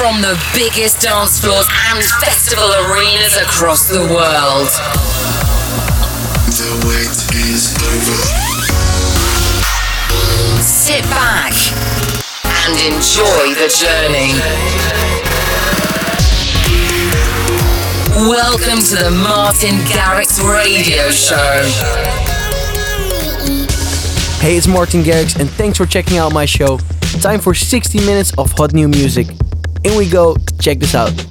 from the biggest dance floors and festival arenas across the world. The wait is over. Sit back and enjoy the journey. Welcome to the Martin Garrix Radio Show. Hey, it's Martin Garrix, and thanks for checking out my show. Time for 60 minutes of hot new music. In we go, check this out.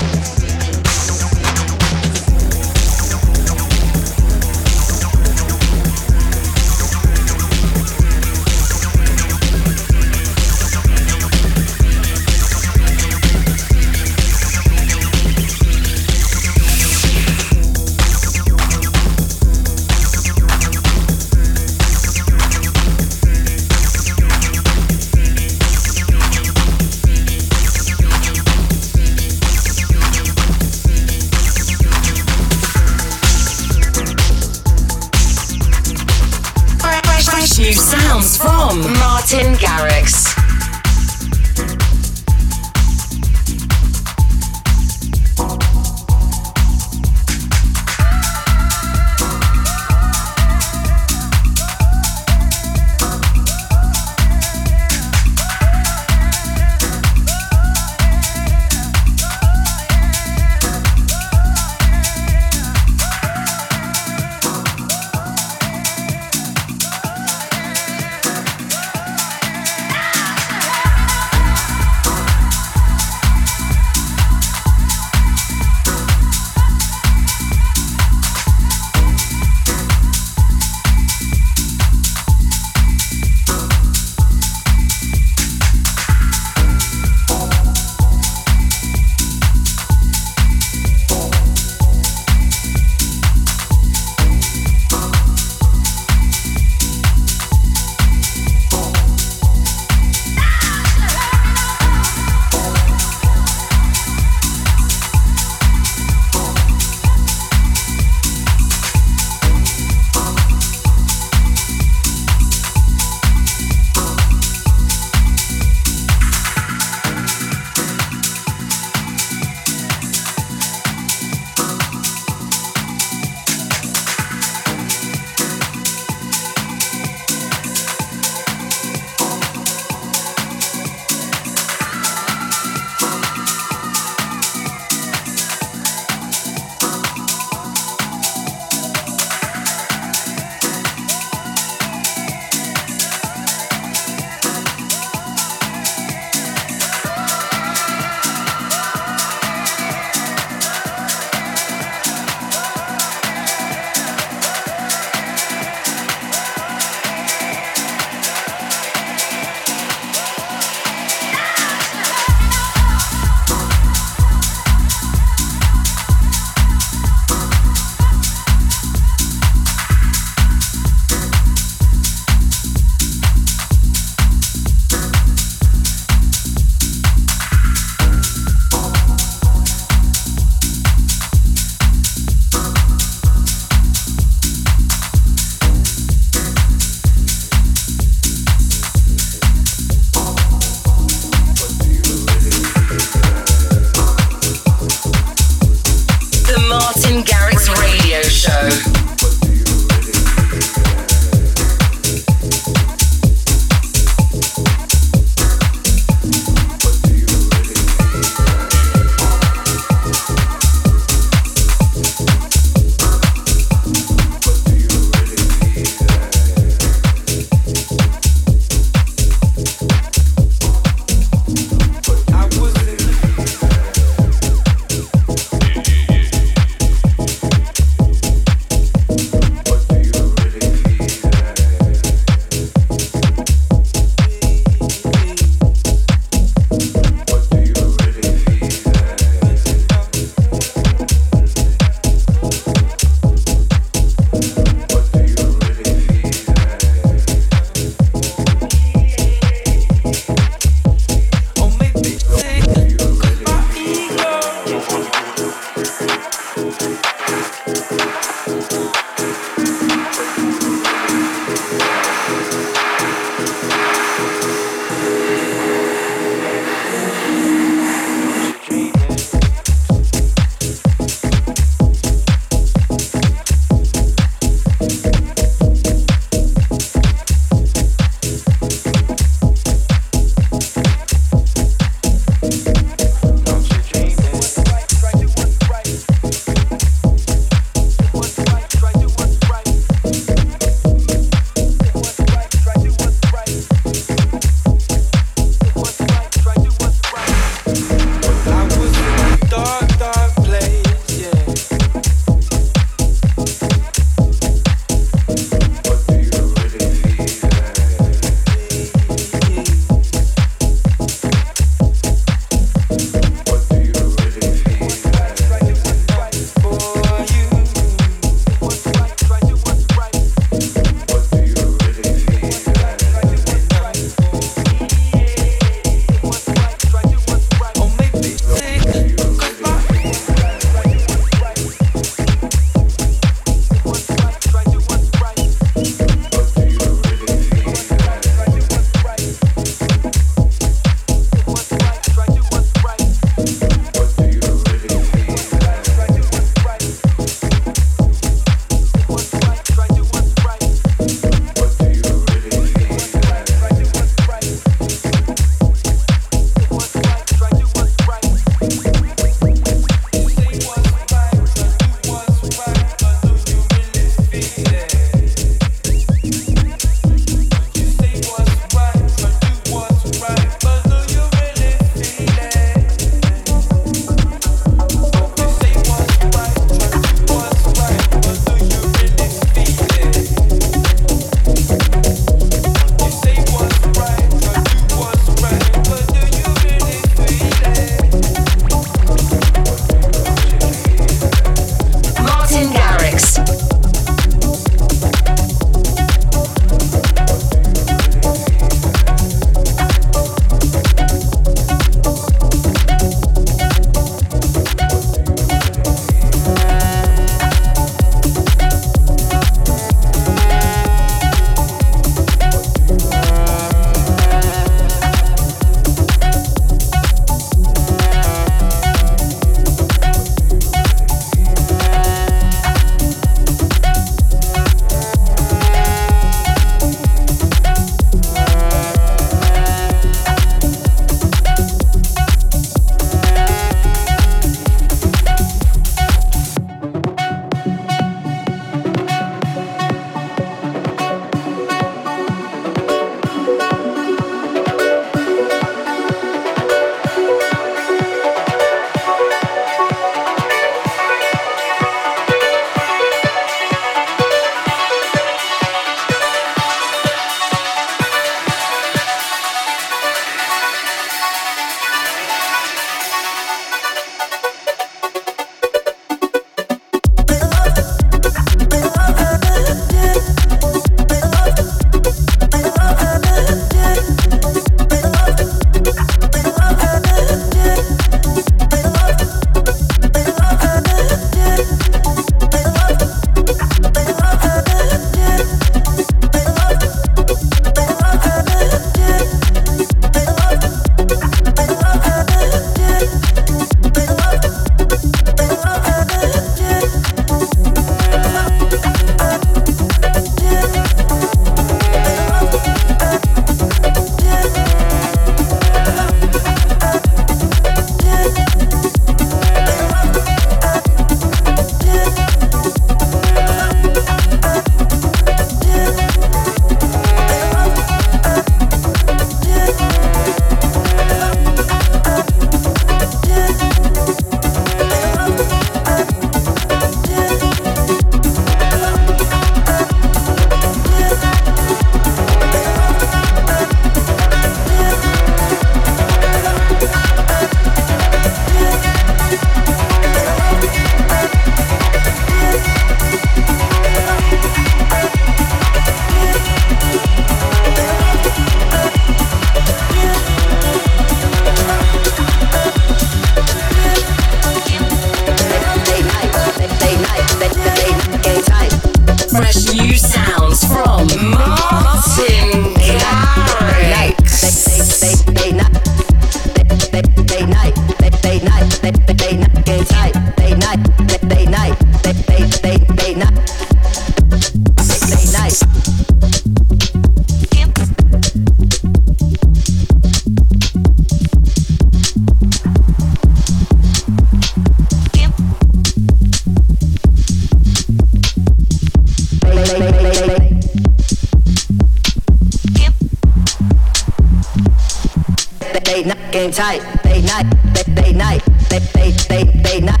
night, day they night, day day night.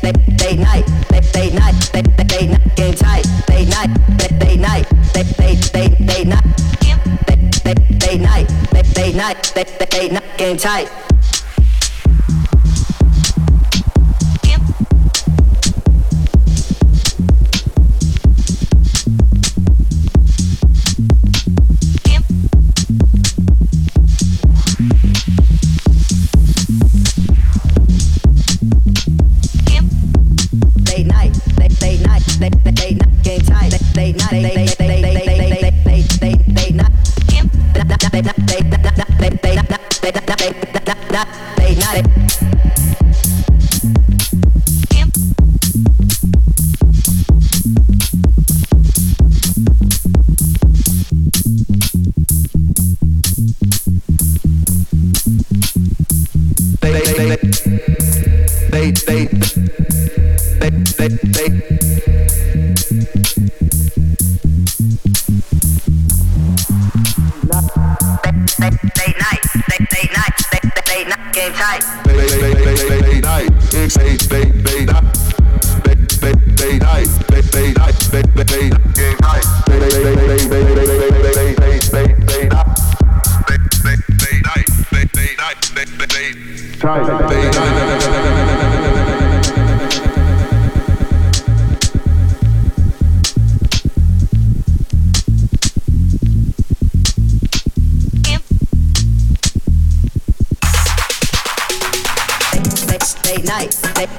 Day they night, day they night, day they night. Game tight, they night, they they night, they they night. They, they, night, day they night. Game tight.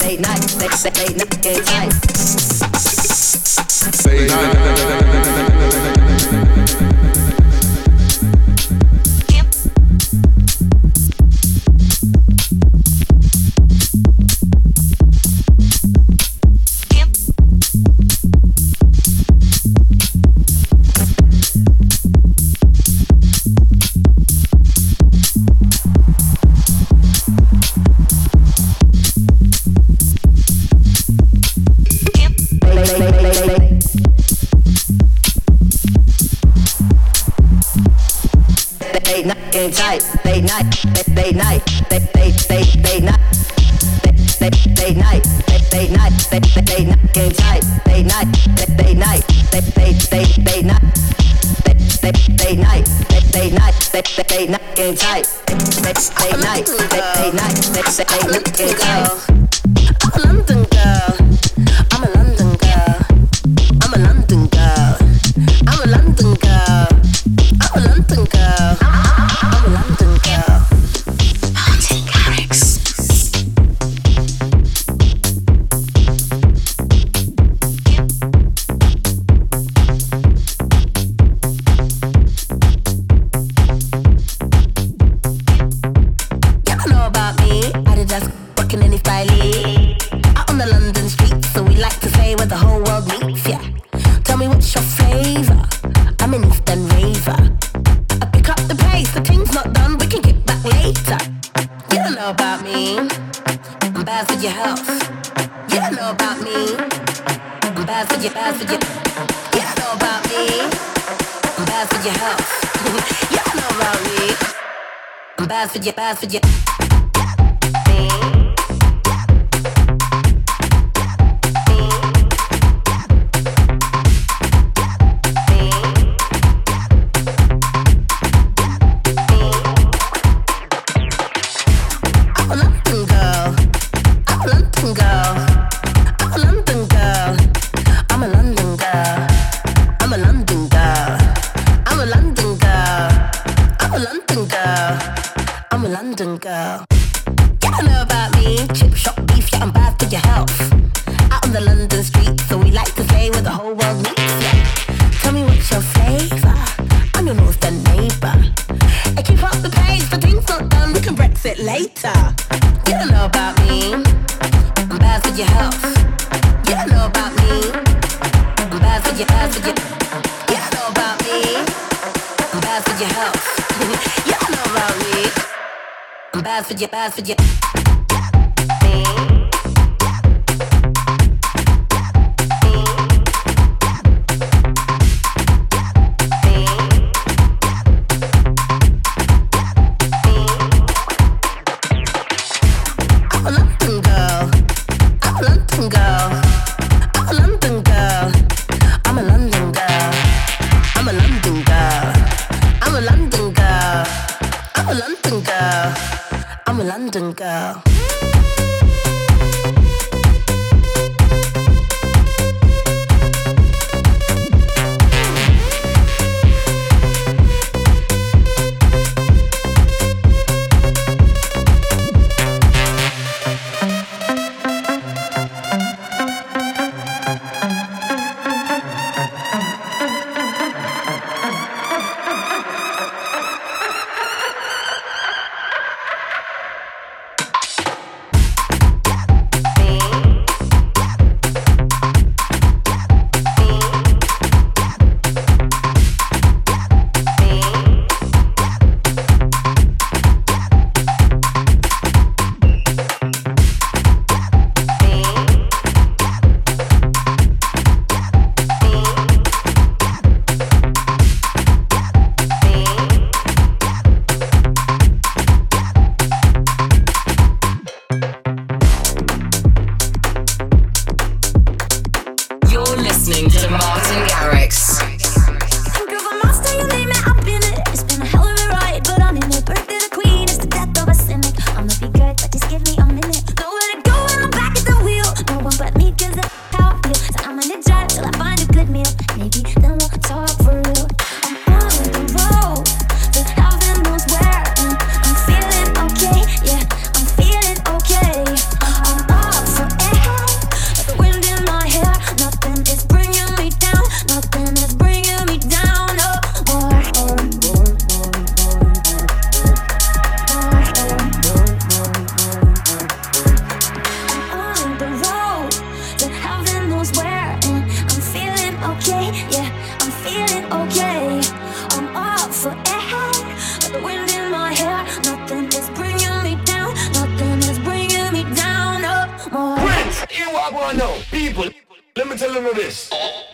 late night, late night, late night. fucking tight. Late night, late night, late late late late night. Late night, late night, late late night, game tight. Late night, late night, late late late late night. Late night, late night, late late night, game tight. Late night, late night, late late night, game tight. later. I pick up the pace, the thing's not done, we can get back later. You don't know about me, I'm bad for your health. You don't know about me, I'm bad for your, bad for your. You don't know about me, I'm bad for your health. you don't know about me, I'm bad for your, bad for your. for you, for you. listen to this.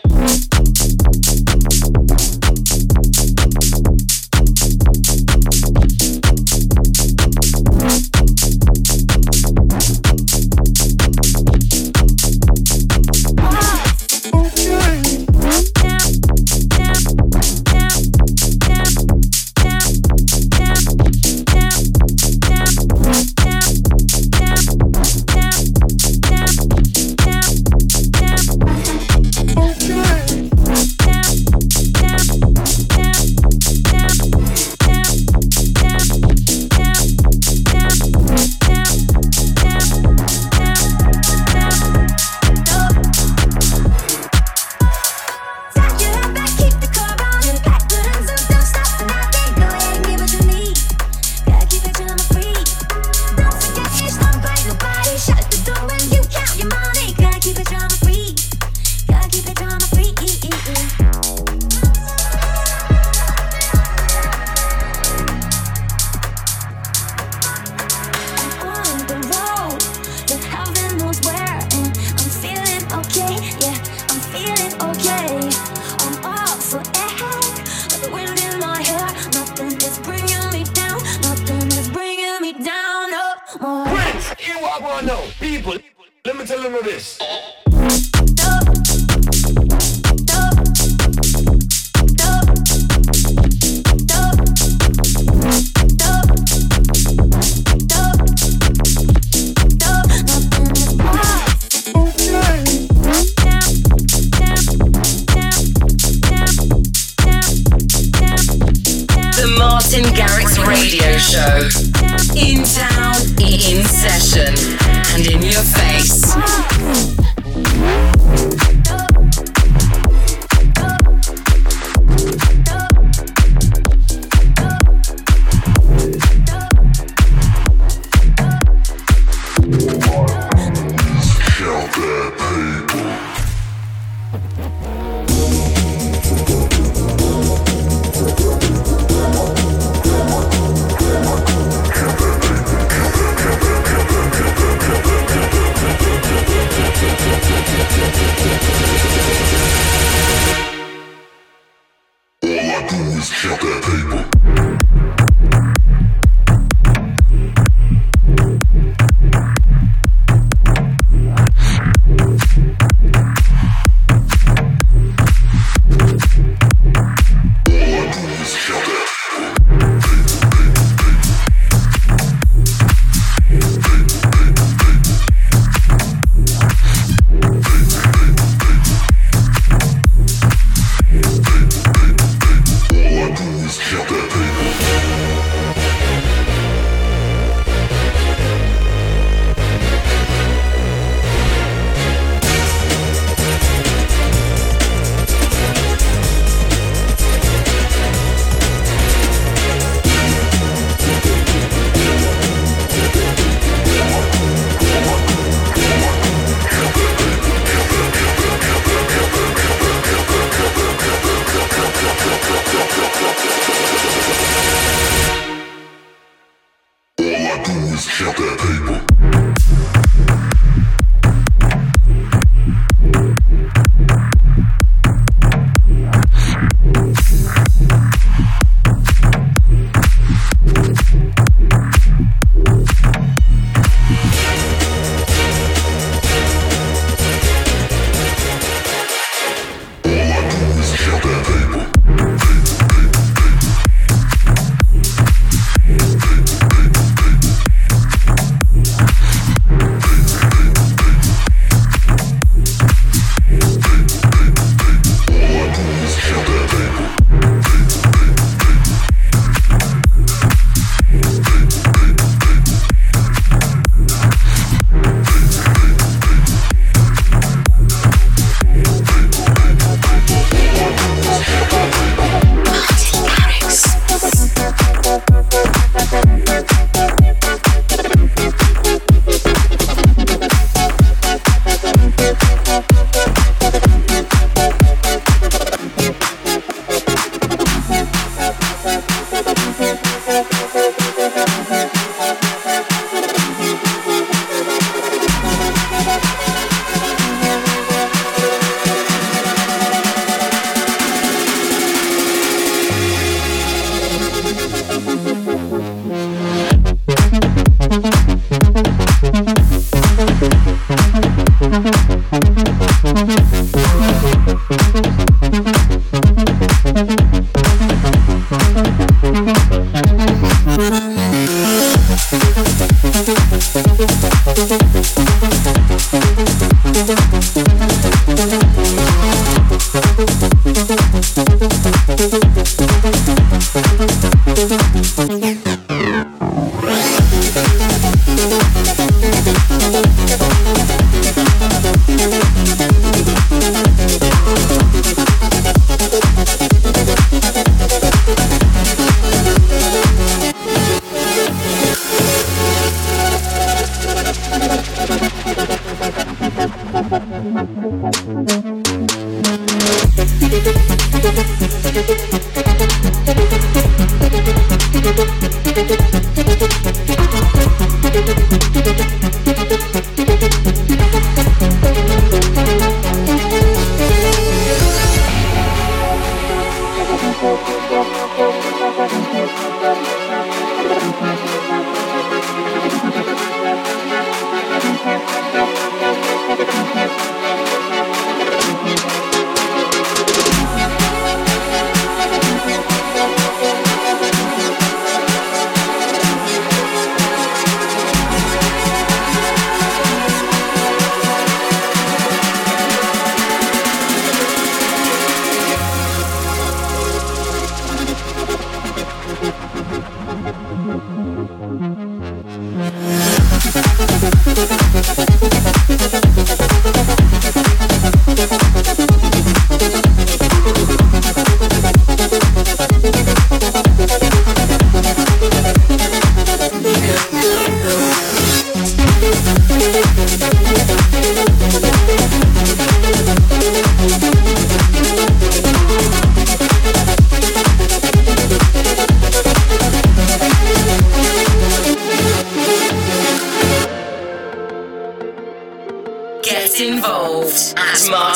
show. was shot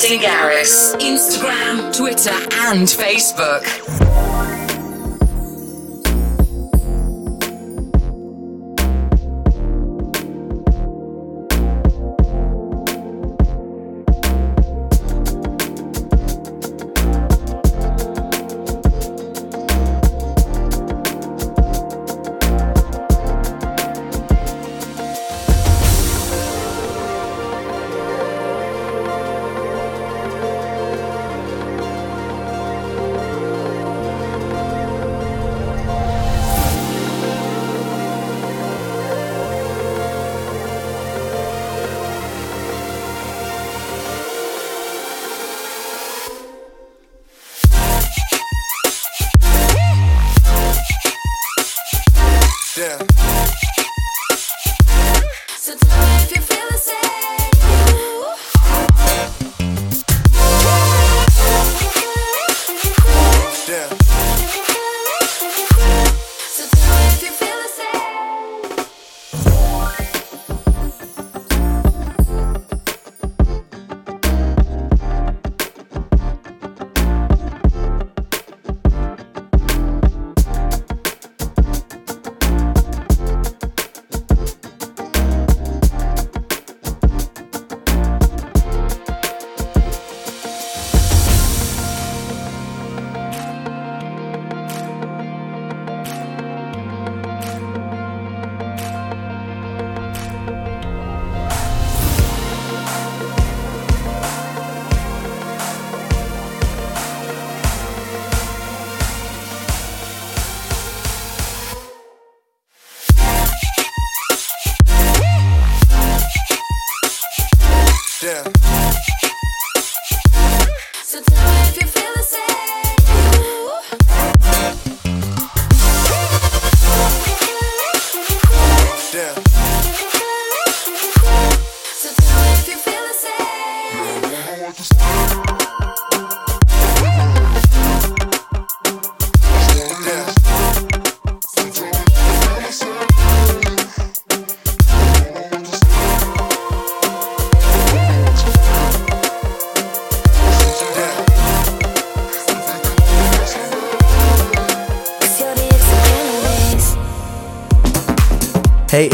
Hey,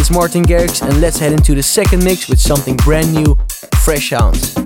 it's Martin Garrix, and let's head into the second mix with something brand new, fresh sounds.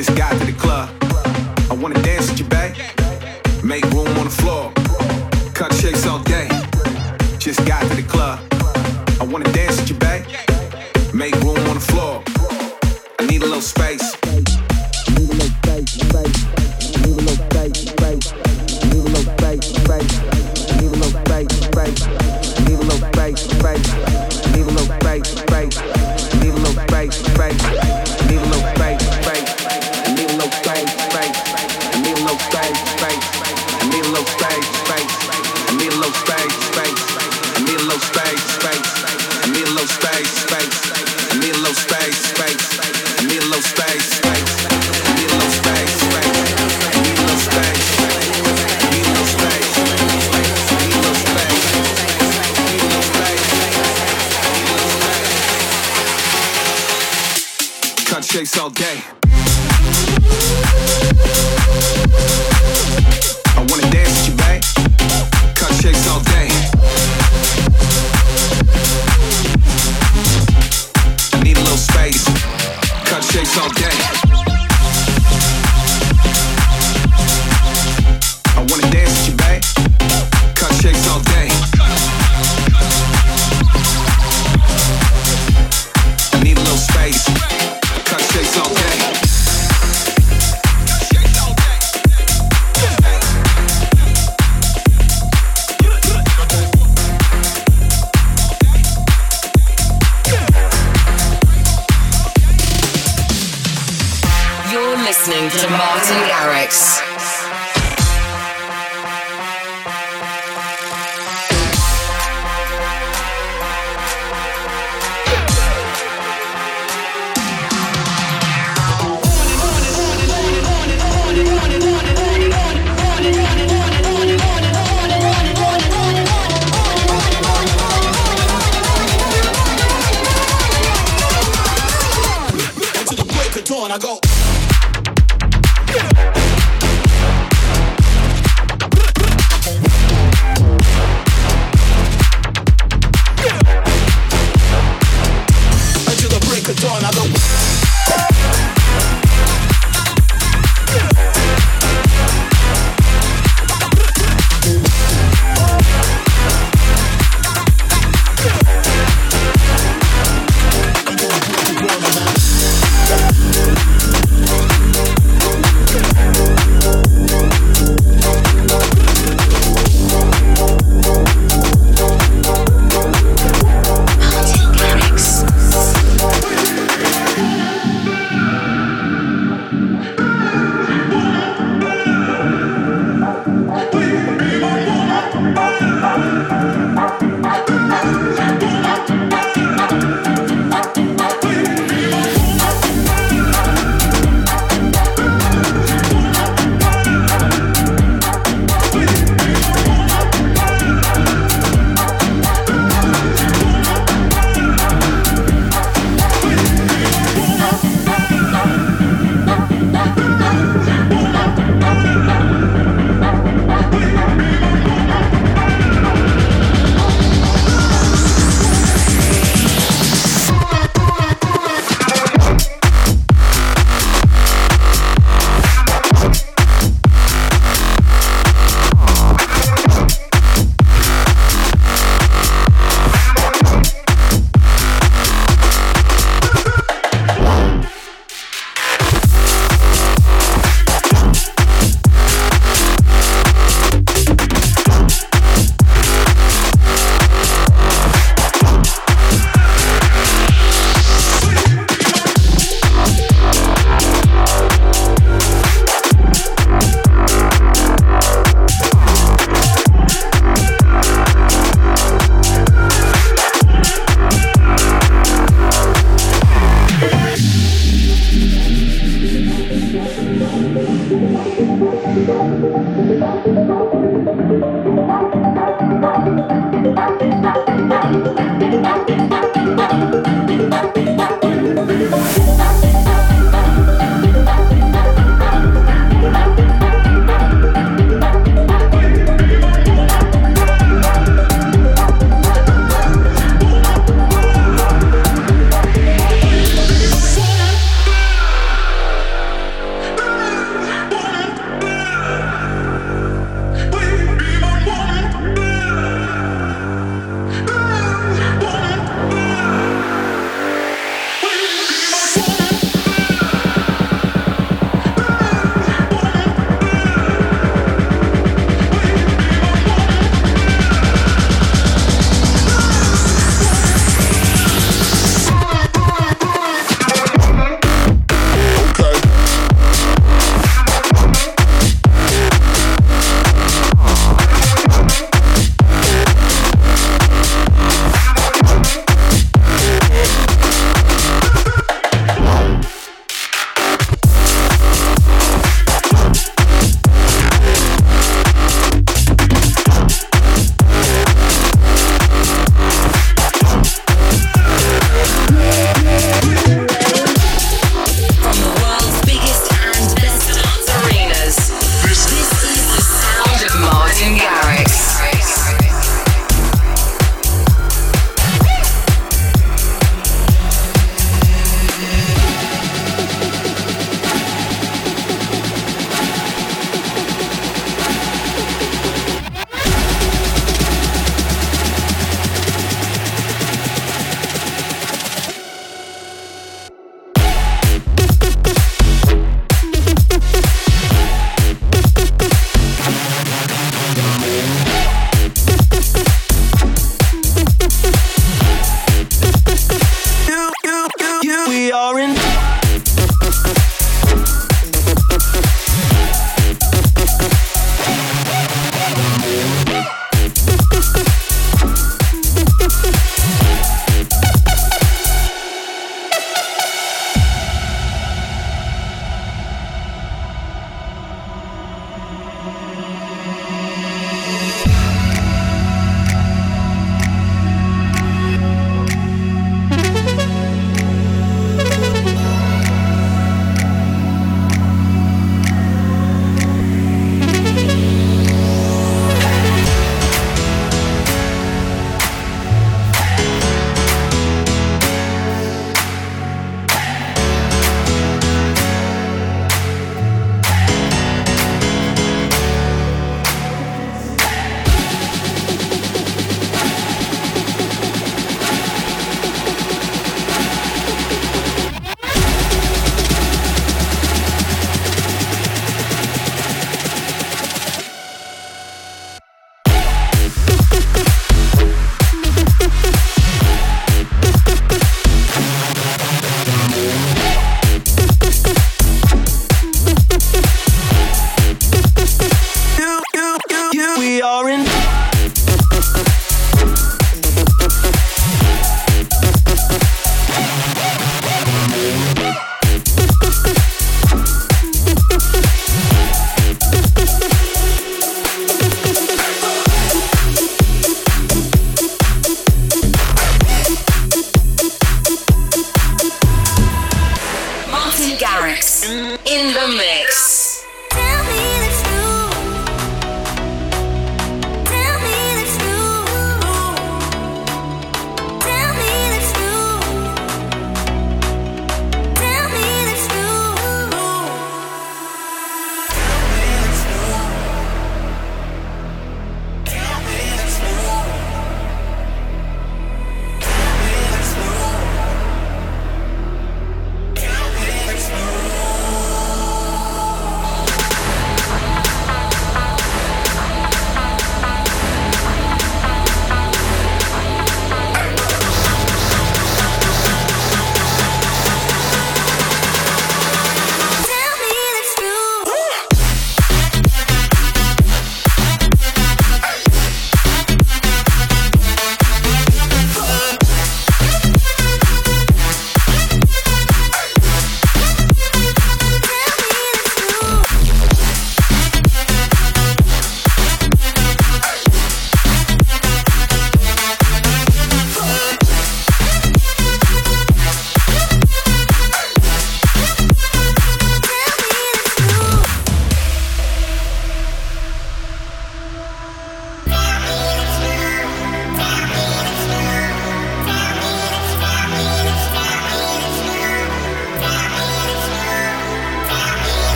Just got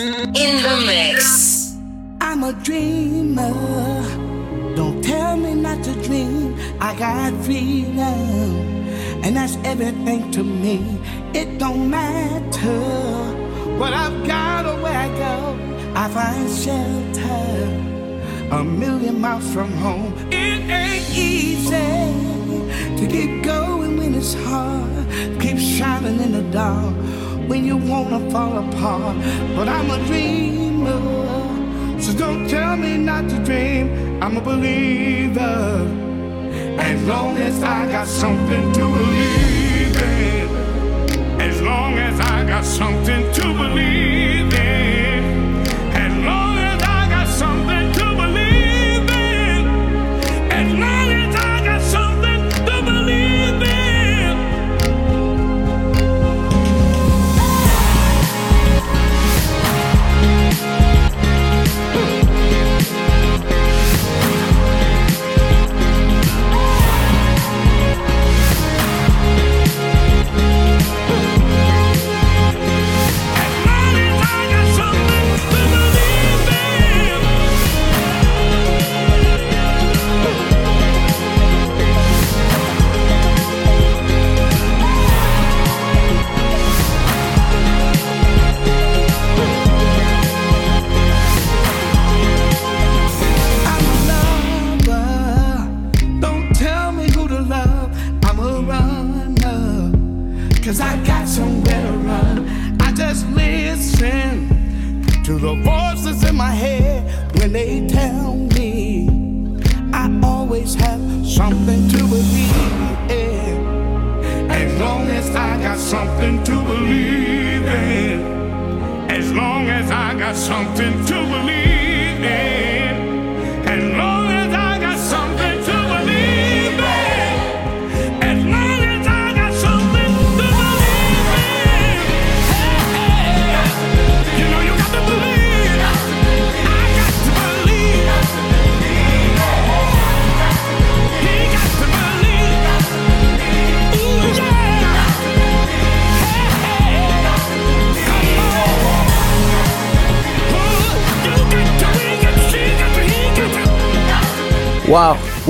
in the mix. I'm a dreamer. Don't tell me not to dream. I got freedom, and that's everything to me. It don't matter what I've got or where I go. I find shelter a million miles from home. It ain't easy to keep going when it's hard. Keep shining in the dark when you wanna fall apart. But I'm a dreamer, so don't tell me not to dream. I'm a believer, as long as I got something to believe in. As long as I got something to believe.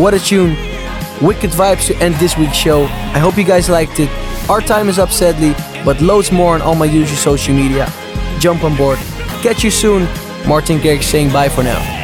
What a tune. Wicked vibes to end this week's show. I hope you guys liked it. Our time is up, sadly, but loads more on all my usual social media. Jump on board. Catch you soon. Martin Garrix saying bye for now.